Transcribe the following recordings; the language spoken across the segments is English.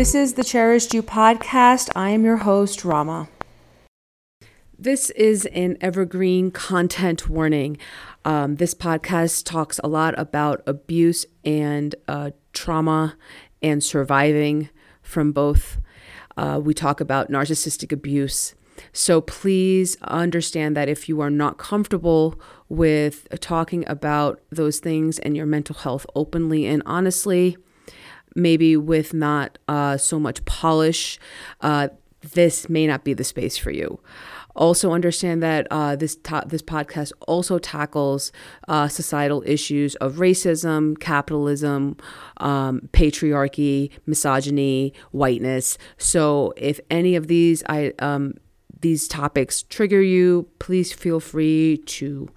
This is the Cherished You podcast. I am your host, Rama. This is an evergreen content warning. Um, this podcast talks a lot about abuse and uh, trauma and surviving from both. Uh, we talk about narcissistic abuse. So please understand that if you are not comfortable with talking about those things and your mental health openly and honestly, maybe with not uh, so much polish, uh, this may not be the space for you. Also, understand that uh, this ta- this podcast also tackles uh, societal issues of racism, capitalism, um, patriarchy, misogyny, whiteness. So, if any of these I um, these topics trigger you, please feel free to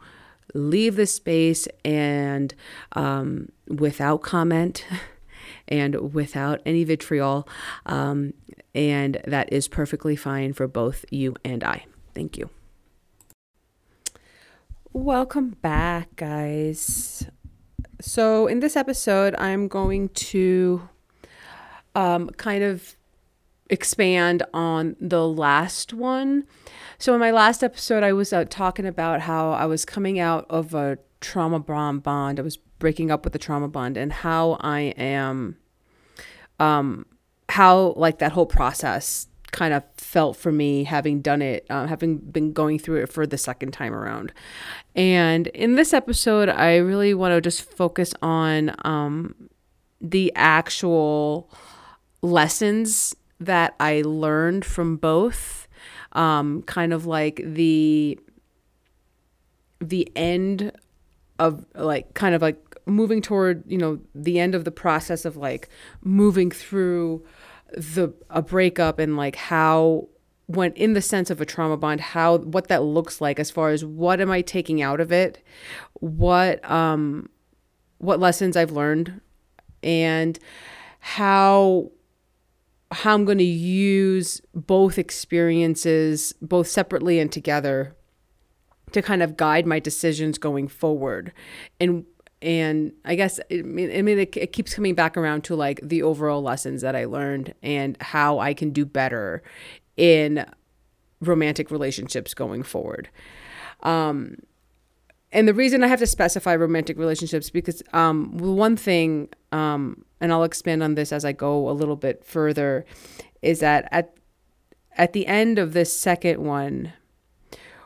leave the space and um, without comment. and without any vitriol. Um, and that is perfectly fine for both you and I. Thank you. Welcome back, guys. So, in this episode, I'm going to um, kind of expand on the last one. So, in my last episode, I was uh, talking about how I was coming out of a trauma bond. I was breaking up with the trauma bond and how I am, um, how like that whole process kind of felt for me having done it, uh, having been going through it for the second time around. And in this episode, I really want to just focus on um, the actual lessons that I learned from both. Um, kind of like the the end of like kind of like moving toward you know the end of the process of like moving through the a breakup and like how when in the sense of a trauma bond how what that looks like as far as what am i taking out of it? What um what lessons i've learned? And how how i'm going to use both experiences both separately and together to kind of guide my decisions going forward. And and I guess I mean, I mean it, it, keeps coming back around to like the overall lessons that I learned and how I can do better in romantic relationships going forward. Um, and the reason I have to specify romantic relationships because um, one thing, um, and I'll expand on this as I go a little bit further, is that at at the end of this second one,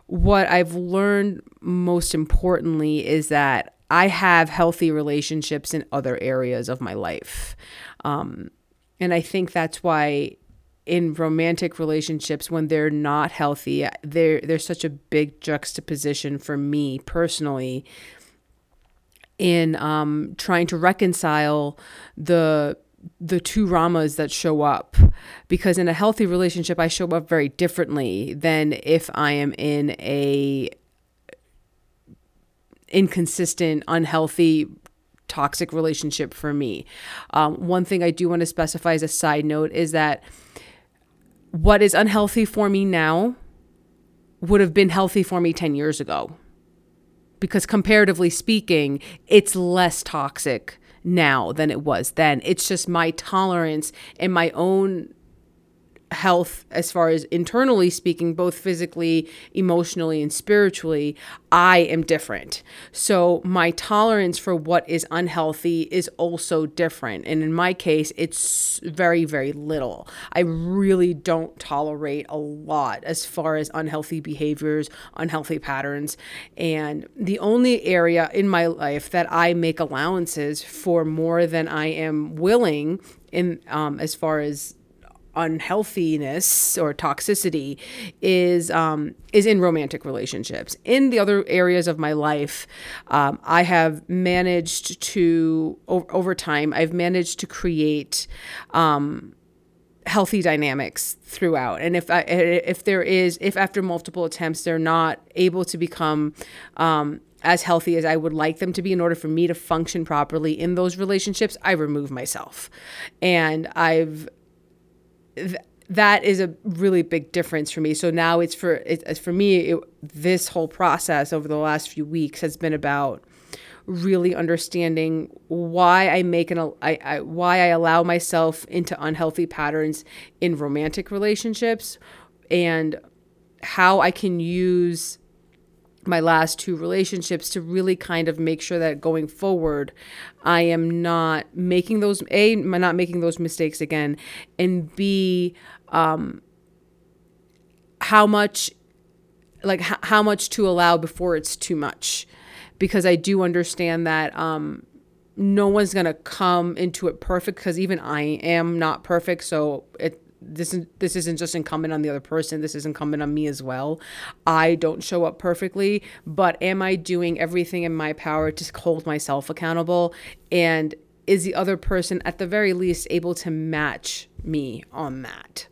what I've learned most importantly is that I have healthy relationships in other areas of my life. Um, and I think that's why in romantic relationships when they're not healthy, there there's such a big juxtaposition for me personally in um, trying to reconcile the the two ramas that show up because in a healthy relationship I show up very differently than if I am in a inconsistent, unhealthy, toxic relationship for me. Um, one thing I do want to specify as a side note is that what is unhealthy for me now would have been healthy for me 10 years ago. Because comparatively speaking, it's less toxic now than it was then. It's just my tolerance and my own health as far as internally speaking both physically emotionally and spiritually i am different. So my tolerance for what is unhealthy is also different. And in my case it's very very little. I really don't tolerate a lot as far as unhealthy behaviors unhealthy patterns. And the only area in my life that i make allowances for more than i am willing in um, as far as unhealthiness or toxicity is um, is in romantic relationships. In the other areas of my life, um, I have managed to over time. I've managed to create. Um, healthy dynamics throughout and if I, if there is if after multiple attempts they're not able to become um, as healthy as I would like them to be in order for me to function properly in those relationships, I remove myself. And I've th- that is a really big difference for me. So now it's for it's uh, for me. It, this whole process over the last few weeks has been about really understanding why I make an I, I why I allow myself into unhealthy patterns in romantic relationships and how I can use my last two relationships to really kind of make sure that going forward I am not making those a not making those mistakes again and b um how much like h- how much to allow before it's too much. Because I do understand that um no one's going to come into it perfect because even I am not perfect so it this is this isn't just incumbent on the other person this is incumbent on me as well i don't show up perfectly but am i doing everything in my power to hold myself accountable and is the other person at the very least able to match me on that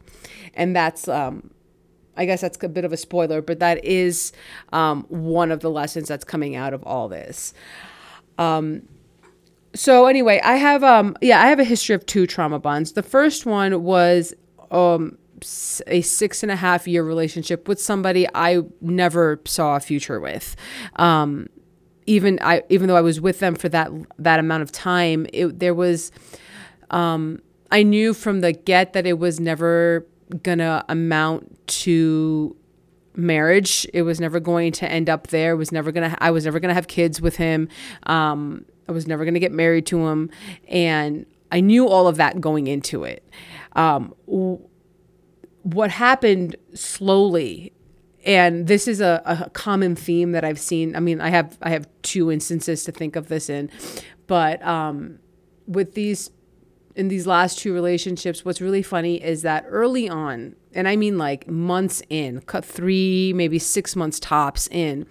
and that's um I guess that's a bit of a spoiler, but that is um, one of the lessons that's coming out of all this. Um, so anyway, I have um yeah, I have a history of two trauma bonds. The first one was um, a six and a half year relationship with somebody I never saw a future with. Um, even I, even though I was with them for that that amount of time, it, there was, um, I knew from the get that it was never gonna amount to marriage. It was never going to end up there. It was never gonna. I was never gonna have kids with him. Um, I was never gonna get married to him, and I knew all of that going into it. Um, what happened slowly and this is a, a common theme that I've seen. I mean, I have I have two instances to think of this in, but um, with these in these last two relationships, what's really funny is that early on, and I mean like months in, cut three, maybe six months tops in,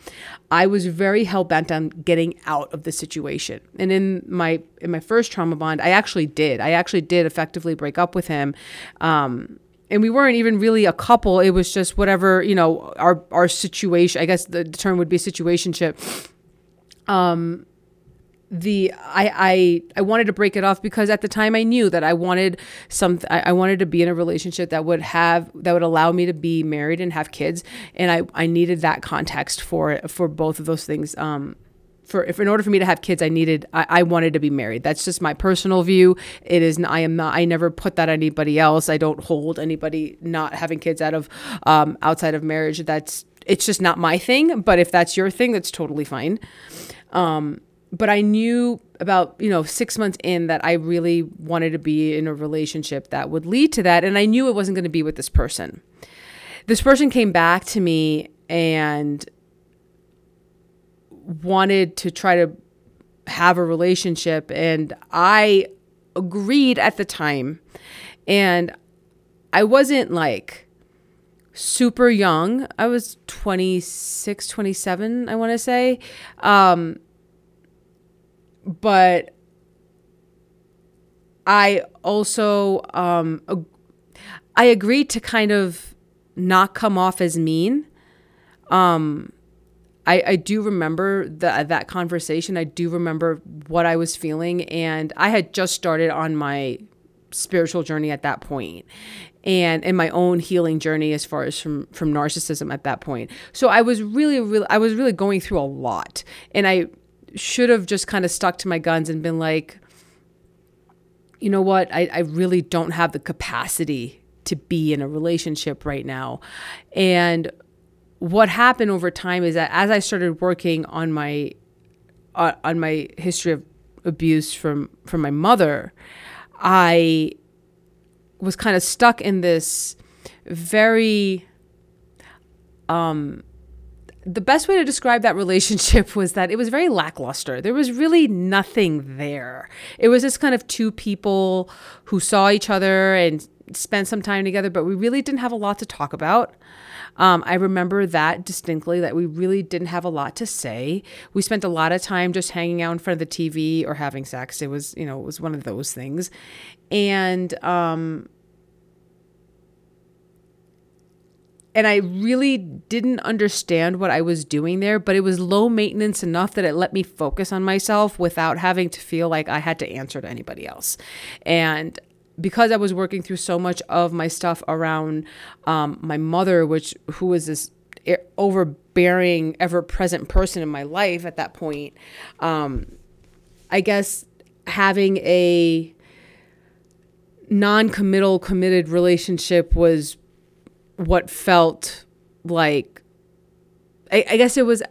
I was very hell bent on getting out of the situation. And in my in my first trauma bond, I actually did. I actually did effectively break up with him. Um, and we weren't even really a couple. It was just whatever, you know, our our situation, I guess the term would be situationship. Um the I, I I wanted to break it off because at the time I knew that I wanted some I, I wanted to be in a relationship that would have that would allow me to be married and have kids. And I, I needed that context for for both of those things. Um for if in order for me to have kids I needed I, I wanted to be married. That's just my personal view. It is I am not I never put that on anybody else. I don't hold anybody not having kids out of um outside of marriage. That's it's just not my thing. But if that's your thing that's totally fine. Um but I knew about, you know, six months in that I really wanted to be in a relationship that would lead to that. And I knew it wasn't going to be with this person. This person came back to me and wanted to try to have a relationship. And I agreed at the time. And I wasn't like super young. I was 26, 27, I want to say. Um, but I also um, I agreed to kind of not come off as mean. Um, I, I do remember that that conversation. I do remember what I was feeling, and I had just started on my spiritual journey at that point and in my own healing journey as far as from from narcissism at that point so i was really really i was really going through a lot and i should have just kind of stuck to my guns and been like, you know what? I, I really don't have the capacity to be in a relationship right now. And what happened over time is that as I started working on my uh, on my history of abuse from from my mother, I was kind of stuck in this very um the best way to describe that relationship was that it was very lackluster. There was really nothing there. It was just kind of two people who saw each other and spent some time together, but we really didn't have a lot to talk about. Um, I remember that distinctly that we really didn't have a lot to say. We spent a lot of time just hanging out in front of the TV or having sex. It was, you know, it was one of those things. And um, and I really didn't understand what I was doing there, but it was low maintenance enough that it let me focus on myself without having to feel like I had to answer to anybody else. And because I was working through so much of my stuff around um, my mother, which who was this overbearing, ever present person in my life at that point. Um, I guess having a non committal, committed relationship was what felt like, I, I guess it was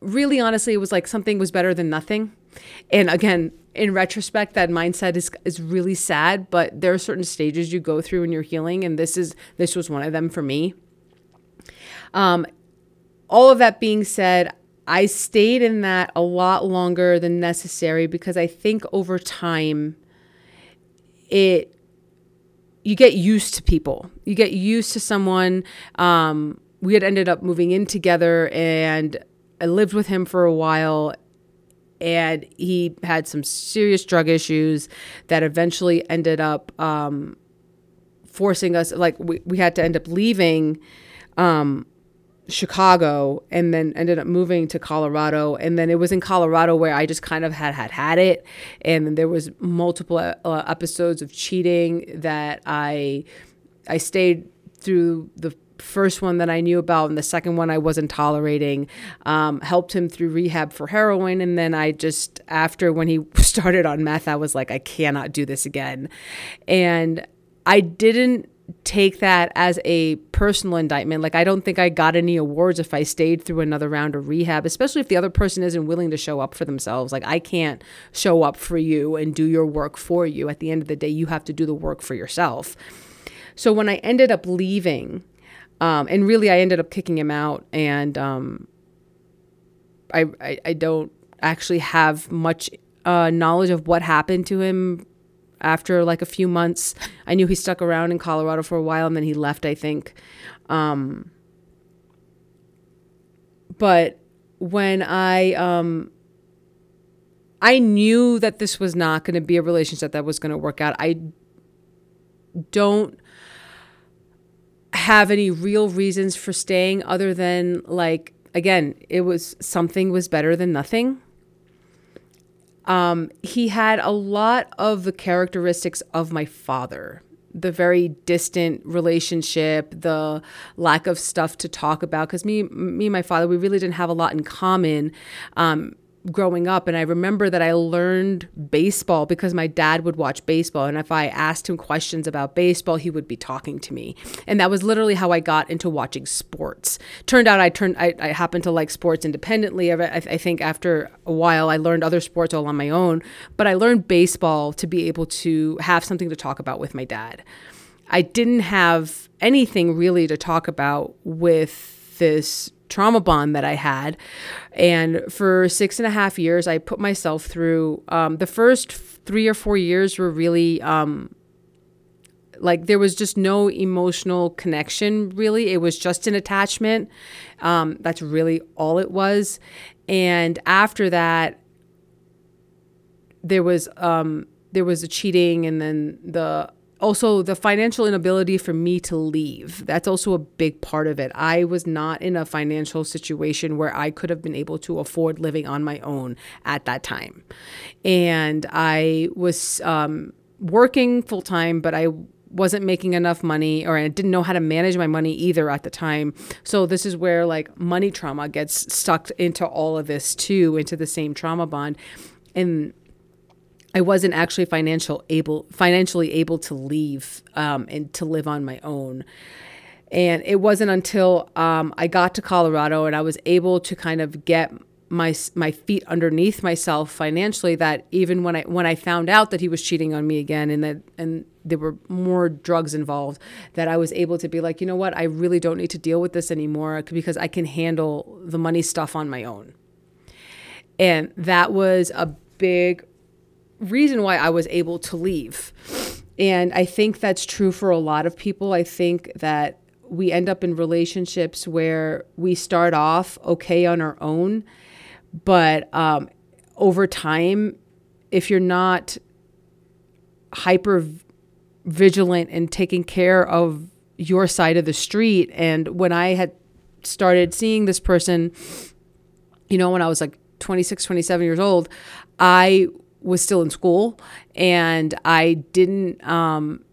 really honestly, it was like something was better than nothing. And again, in retrospect, that mindset is is really sad, but there are certain stages you go through in your healing, and this is this was one of them for me. Um, all of that being said, I stayed in that a lot longer than necessary because I think over time, it you get used to people. You get used to someone. Um, we had ended up moving in together, and I lived with him for a while, and he had some serious drug issues that eventually ended up um, forcing us. Like we, we had to end up leaving. Um, Chicago and then ended up moving to Colorado. And then it was in Colorado where I just kind of had had had it. And there was multiple uh, episodes of cheating that I I stayed through the first one that I knew about and the second one I wasn't tolerating um, helped him through rehab for heroin. And then I just after when he started on meth I was like I cannot do this again. And I didn't take that as a personal indictment. Like, I don't think I got any awards if I stayed through another round of rehab, especially if the other person isn't willing to show up for themselves. Like, I can't show up for you and do your work for you. At the end of the day, you have to do the work for yourself. So, when I ended up leaving, um, and really I ended up kicking him out, and um, I, I, I don't actually have much uh, knowledge of what happened to him after like a few months. I knew he stuck around in Colorado for a while and then he left, I think. Um, but when I um, I knew that this was not going to be a relationship that was going to work out. I don't have any real reasons for staying other than like again, it was something was better than nothing. Um, he had a lot of the characteristics of my father the very distant relationship, the lack of stuff to talk about. Because me, me and my father, we really didn't have a lot in common. Um, growing up and I remember that I learned baseball because my dad would watch baseball and if I asked him questions about baseball he would be talking to me. And that was literally how I got into watching sports. Turned out I turned I, I happened to like sports independently I, I think after a while I learned other sports all on my own but I learned baseball to be able to have something to talk about with my dad. I didn't have anything really to talk about with this trauma bond that I had. And for six and a half years, I put myself through um, the first three or four years were really. Um, like there was just no emotional connection really it was just an attachment um, that's really all it was and after that there was um, there was a cheating and then the also the financial inability for me to leave that's also a big part of it i was not in a financial situation where i could have been able to afford living on my own at that time and i was um, working full time but i wasn't making enough money or I didn't know how to manage my money either at the time. So this is where like money trauma gets stuck into all of this too, into the same trauma bond. And I wasn't actually financial able financially able to leave um, and to live on my own. And it wasn't until um, I got to Colorado and I was able to kind of get my my feet underneath myself financially that even when I when I found out that he was cheating on me again and that and there were more drugs involved that I was able to be like you know what I really don't need to deal with this anymore because I can handle the money stuff on my own. And that was a big reason why I was able to leave. And I think that's true for a lot of people. I think that we end up in relationships where we start off okay on our own, but um, over time, if you're not hyper vigilant and taking care of your side of the street, and when I had started seeing this person, you know, when I was like 26, 27 years old, I was still in school and I didn't um,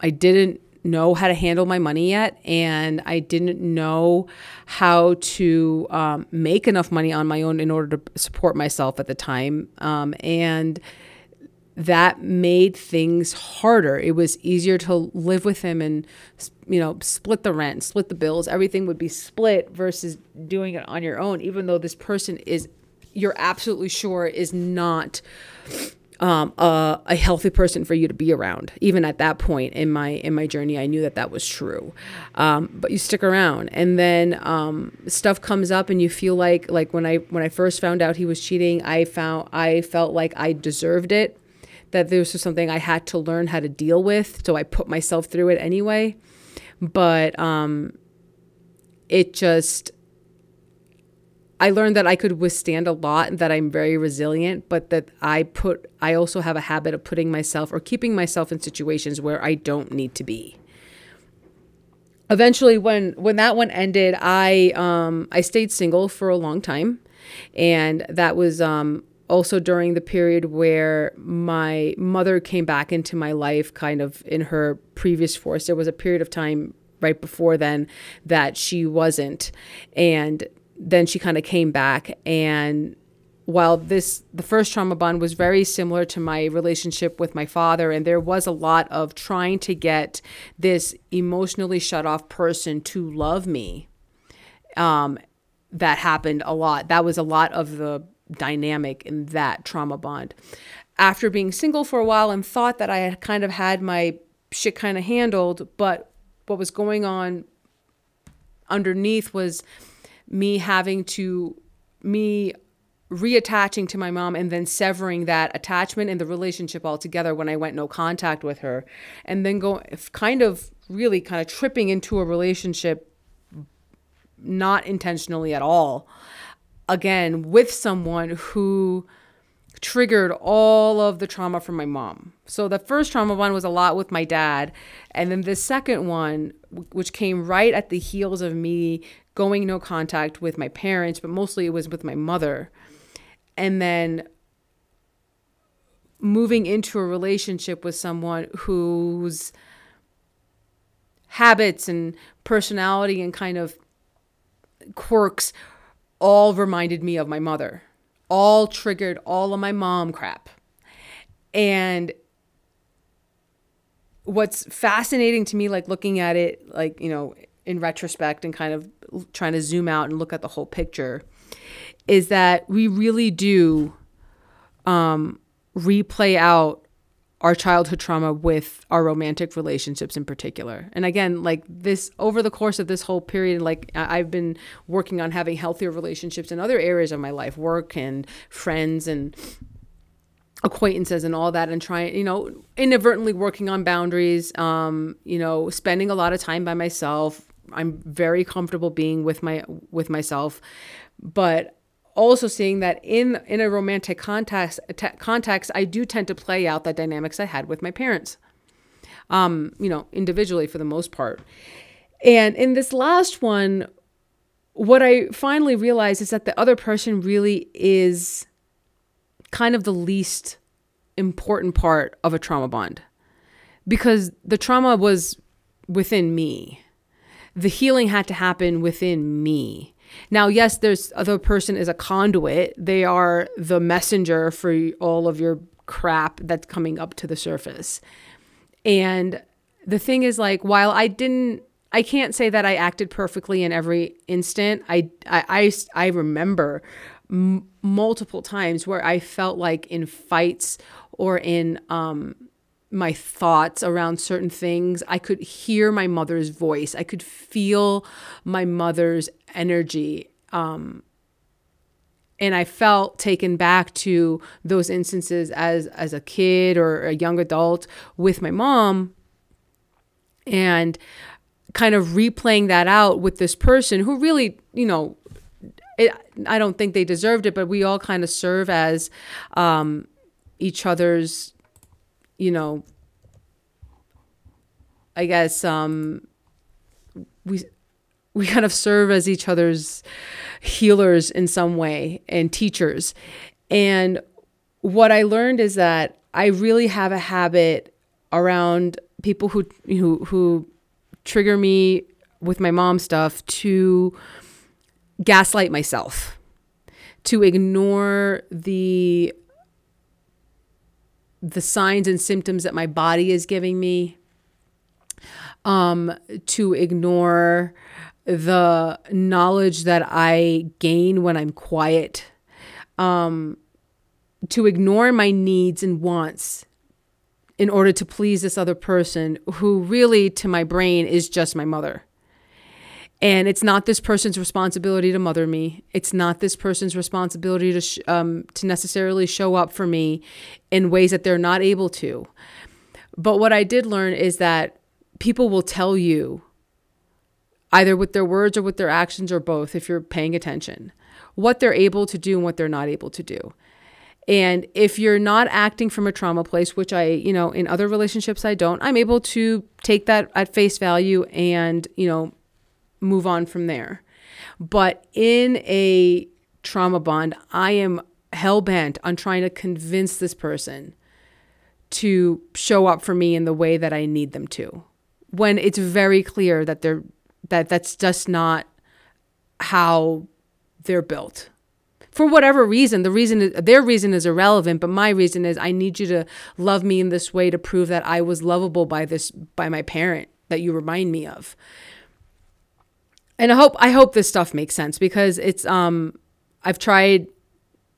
I didn't know how to handle my money yet, and I didn't know how to um, make enough money on my own in order to support myself at the time. Um, and that made things harder. It was easier to live with him and, you know, split the rent, split the bills. Everything would be split versus doing it on your own, even though this person is, you're absolutely sure, is not um, a, a, healthy person for you to be around. Even at that point in my in my journey, I knew that that was true. Um, but you stick around, and then um, stuff comes up, and you feel like like when I when I first found out he was cheating, I found I felt like I deserved it. That this was something I had to learn how to deal with, so I put myself through it anyway. But um, it just I learned that I could withstand a lot and that I'm very resilient, but that I put I also have a habit of putting myself or keeping myself in situations where I don't need to be. Eventually when when that one ended, I um I stayed single for a long time. And that was um also during the period where my mother came back into my life kind of in her previous force. There was a period of time right before then that she wasn't. And then she kind of came back. And while this the first trauma bond was very similar to my relationship with my father and there was a lot of trying to get this emotionally shut off person to love me um, that happened a lot. That was a lot of the dynamic in that trauma bond. After being single for a while and thought that i had kind of had my shit kind of handled but what was going on underneath was me having to me reattaching to my mom and then severing that attachment and the relationship altogether when I went no contact with her. And then go kind of really kind of tripping into a relationship not intentionally at all. Again with someone who triggered all of the trauma from my mom. So the first trauma one was a lot with my dad. And then the second one which came right at the heels of me going no contact with my parents, but mostly it was with my mother. And then moving into a relationship with someone whose habits and personality and kind of quirks all reminded me of my mother, all triggered all of my mom crap. And what's fascinating to me, like looking at it, like, you know, in retrospect and kind of trying to zoom out and look at the whole picture is that we really do um, replay out our childhood trauma with our romantic relationships in particular. And again, like this over the course of this whole period, like I've been working on having healthier relationships in other areas of my life, work and friends and acquaintances and all that and trying you know inadvertently working on boundaries um you know spending a lot of time by myself I'm very comfortable being with my with myself, but also seeing that in in a romantic context context I do tend to play out the dynamics I had with my parents. Um, you know, individually for the most part. And in this last one, what I finally realized is that the other person really is kind of the least important part of a trauma bond because the trauma was within me the healing had to happen within me. Now, yes, there's other person is a conduit. They are the messenger for all of your crap that's coming up to the surface. And the thing is like while I didn't I can't say that I acted perfectly in every instant. I I I, I remember m- multiple times where I felt like in fights or in um my thoughts around certain things. I could hear my mother's voice. I could feel my mother's energy. Um, and I felt taken back to those instances as as a kid or a young adult with my mom and kind of replaying that out with this person who really, you know, it, I don't think they deserved it, but we all kind of serve as um, each other's you know, I guess um, we we kind of serve as each other's healers in some way and teachers. And what I learned is that I really have a habit around people who who who trigger me with my mom stuff to gaslight myself, to ignore the the signs and symptoms that my body is giving me, um, to ignore the knowledge that I gain when I'm quiet, um, to ignore my needs and wants in order to please this other person who really, to my brain, is just my mother. And it's not this person's responsibility to mother me. It's not this person's responsibility to sh- um, to necessarily show up for me in ways that they're not able to. But what I did learn is that people will tell you either with their words or with their actions or both if you're paying attention what they're able to do and what they're not able to do. And if you're not acting from a trauma place, which I, you know, in other relationships I don't, I'm able to take that at face value and, you know, move on from there. But in a trauma bond, I am hell bent on trying to convince this person to show up for me in the way that I need them to. When it's very clear that they're that that's just not how they're built. For whatever reason, the reason is, their reason is irrelevant, but my reason is I need you to love me in this way to prove that I was lovable by this by my parent that you remind me of and I hope I hope this stuff makes sense because it's um I've tried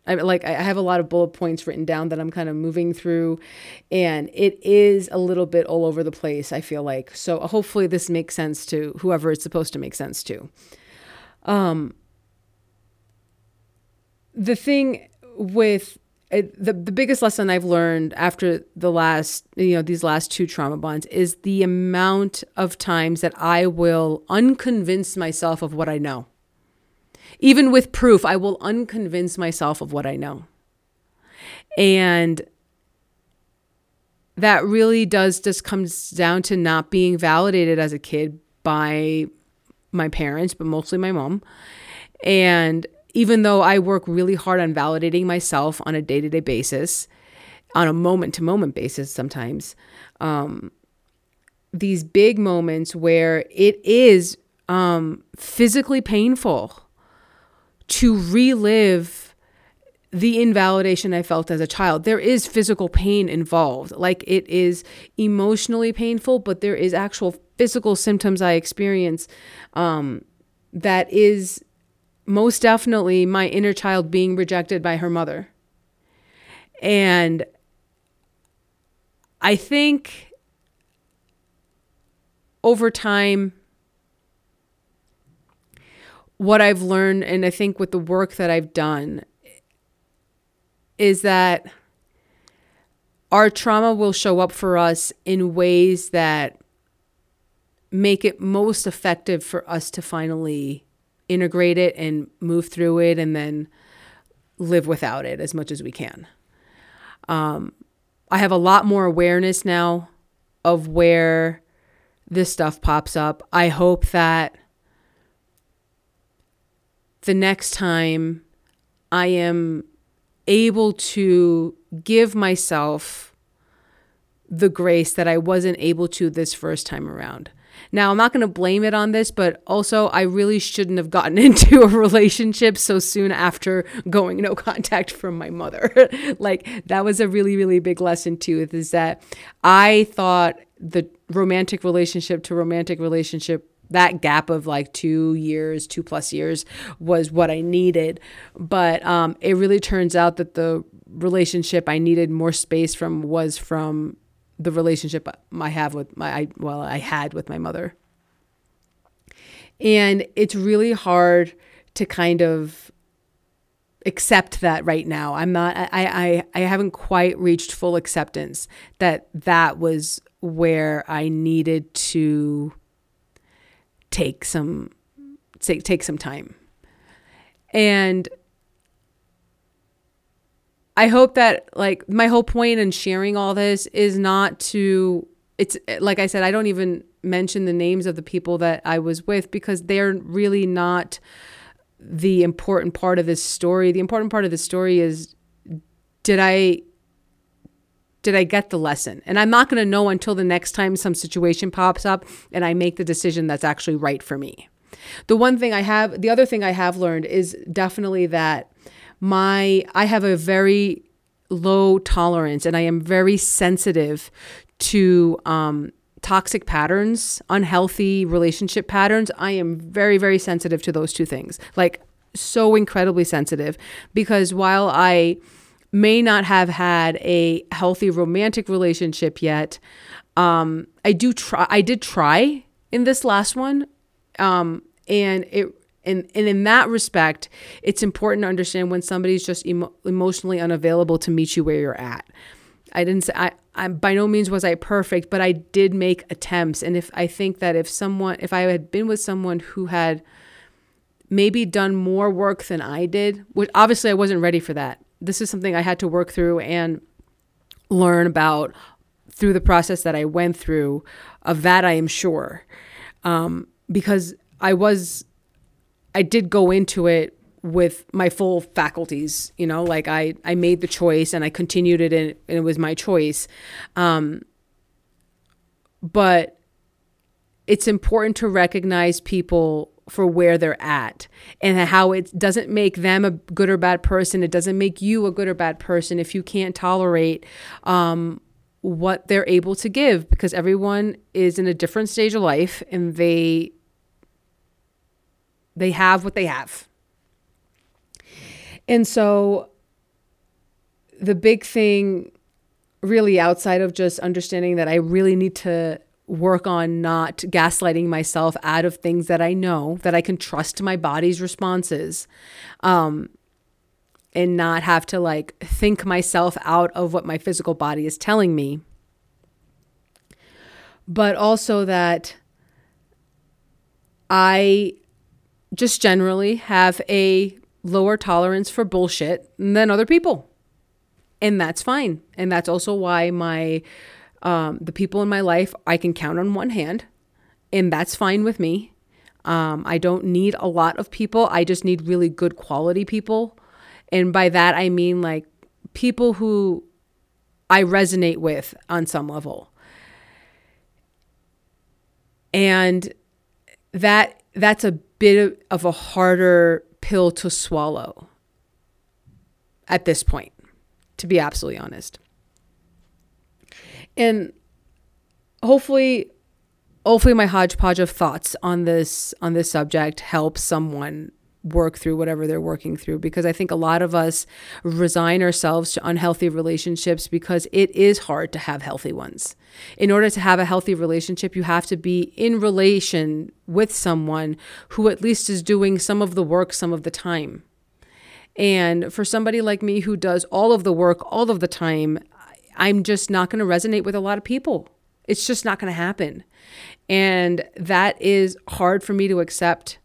I like I have a lot of bullet points written down that I'm kind of moving through and it is a little bit all over the place I feel like. So hopefully this makes sense to whoever it's supposed to make sense to. Um the thing with it, the the biggest lesson I've learned after the last you know these last two trauma bonds is the amount of times that I will unconvince myself of what I know. Even with proof, I will unconvince myself of what I know. And that really does just comes down to not being validated as a kid by my parents, but mostly my mom. And even though I work really hard on validating myself on a day to day basis, on a moment to moment basis sometimes, um, these big moments where it is um, physically painful to relive the invalidation I felt as a child. There is physical pain involved. Like it is emotionally painful, but there is actual physical symptoms I experience um, that is most definitely my inner child being rejected by her mother. And I think over time, what I've learned, and I think with the work that I've done, is that our trauma will show up for us in ways that make it most effective for us to finally integrate it and move through it and then live without it as much as we can. Um, I have a lot more awareness now of where this stuff pops up. I hope that the next time I am able to give myself the grace that I wasn't able to this first time around. Now, I'm not going to blame it on this, but also I really shouldn't have gotten into a relationship so soon after going no contact from my mother. like that was a really really big lesson too is that I thought the romantic relationship to romantic relationship that gap of like two years, two plus years was what I needed. But um, it really turns out that the relationship I needed more space from was from the relationship I have with my I, well I had with my mother. And it's really hard to kind of accept that right now. I'm not I I I haven't quite reached full acceptance that that was where I needed to take some take take some time. And I hope that like my whole point in sharing all this is not to it's like I said I don't even mention the names of the people that I was with because they're really not the important part of this story. The important part of the story is did I Did I get the lesson? And I'm not going to know until the next time some situation pops up and I make the decision that's actually right for me. The one thing I have, the other thing I have learned is definitely that my, I have a very low tolerance and I am very sensitive to um, toxic patterns, unhealthy relationship patterns. I am very, very sensitive to those two things. Like, so incredibly sensitive because while I may not have had a healthy romantic relationship yet, um, I do try. I did try in this last one, um, and it and and in that respect, it's important to understand when somebody's just emo- emotionally unavailable to meet you where you're at. I didn't say I, I by no means was I perfect, but I did make attempts. And if I think that if someone if I had been with someone who had maybe done more work than I did, which obviously I wasn't ready for that. This is something I had to work through and learn about through the process that I went through. Of that, I am sure, um, because I was, I did go into it with my full faculties. You know, like I I made the choice and I continued it, and, it was my choice. Um, but it's important to recognize people for where they're at and how it doesn't make them a good or bad person. It doesn't make you a good or bad person if you can't tolerate um, what they're able to give because everyone is in a different stage of life and they they have what they have. And so the big thing really outside of just understanding that I really need to work on not gaslighting myself out of things that I know that I can trust my body's responses um, and not have to like think myself out of what my physical body is telling me. But also that I just generally have a lower tolerance for bullshit than other people. And that's fine. And that's also why my um, the people in my life I can count on one hand, and that's fine with me. Um, I don't need a lot of people. I just need really good quality people. And by that, I mean like people who I resonate with on some level. And that that's a bit of a harder pill to swallow at this point, to be absolutely honest. And hopefully hopefully my hodgepodge of thoughts on this on this subject helps someone work through whatever they're working through because I think a lot of us resign ourselves to unhealthy relationships because it is hard to have healthy ones. In order to have a healthy relationship, you have to be in relation with someone who at least is doing some of the work some of the time. And for somebody like me who does all of the work all of the time, I'm just not going to resonate with a lot of people. It's just not going to happen. And that is hard for me to accept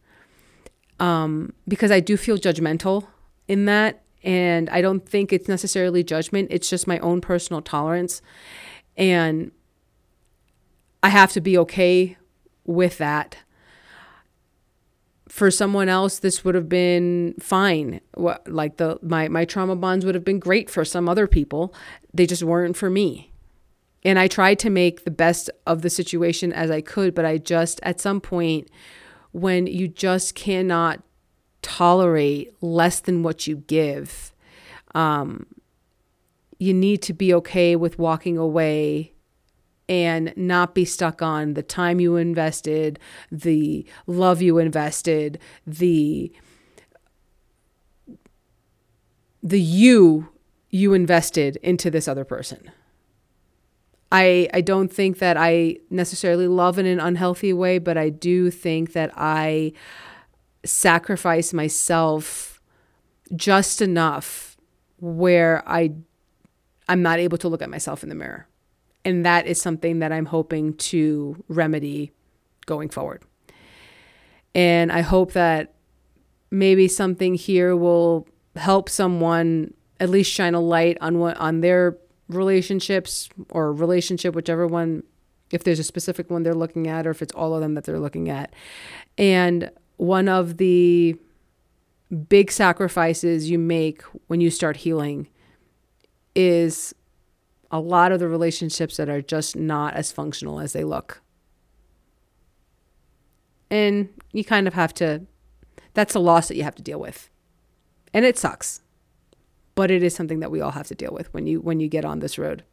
um, because I do feel judgmental in that. And I don't think it's necessarily judgment, it's just my own personal tolerance. And I have to be okay with that for someone else this would have been fine what like the my my trauma bonds would have been great for some other people they just weren't for me and i tried to make the best of the situation as i could but i just at some point when you just cannot tolerate less than what you give um, you need to be okay with walking away and not be stuck on the time you invested, the love you invested, the the you you invested into this other person. I I don't think that I necessarily love in an unhealthy way, but I do think that I sacrifice myself just enough where I I'm not able to look at myself in the mirror. And that is something that I'm hoping to remedy going forward. And I hope that maybe something here will help someone at least shine a light on what on their relationships or relationship whichever one if there's a specific one they're looking at or if it's all of them that they're looking at. And one of the big sacrifices you make when you start healing is a lot of the relationships that are just not as functional as they look. And you kind of have to, that's a loss that you have to deal with. And it sucks. But it is something that we all have to deal with when you when you get on this road.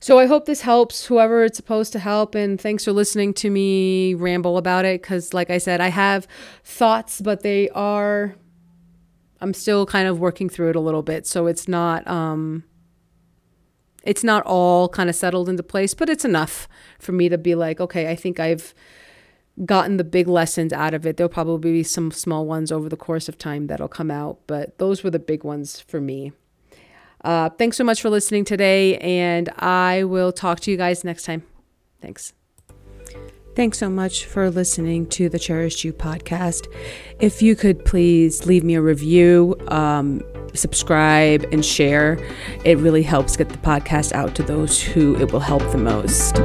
So I hope this helps whoever it's supposed to help. And thanks for listening to me ramble about it. Because, like I said, I have thoughts, but they are, I'm still kind of working through it a little bit. So it's not, um, it's not all kind of settled into place, but it's enough for me to be like, okay, I think I've gotten the big lessons out of it. There'll probably be some small ones over the course of time that'll come out, but those were the big ones for me. Uh, thanks so much for listening today, and I will talk to you guys next time. Thanks. Thanks so much for listening to the Cherished You podcast. If you could please leave me a review, um, subscribe, and share, it really helps get the podcast out to those who it will help the most.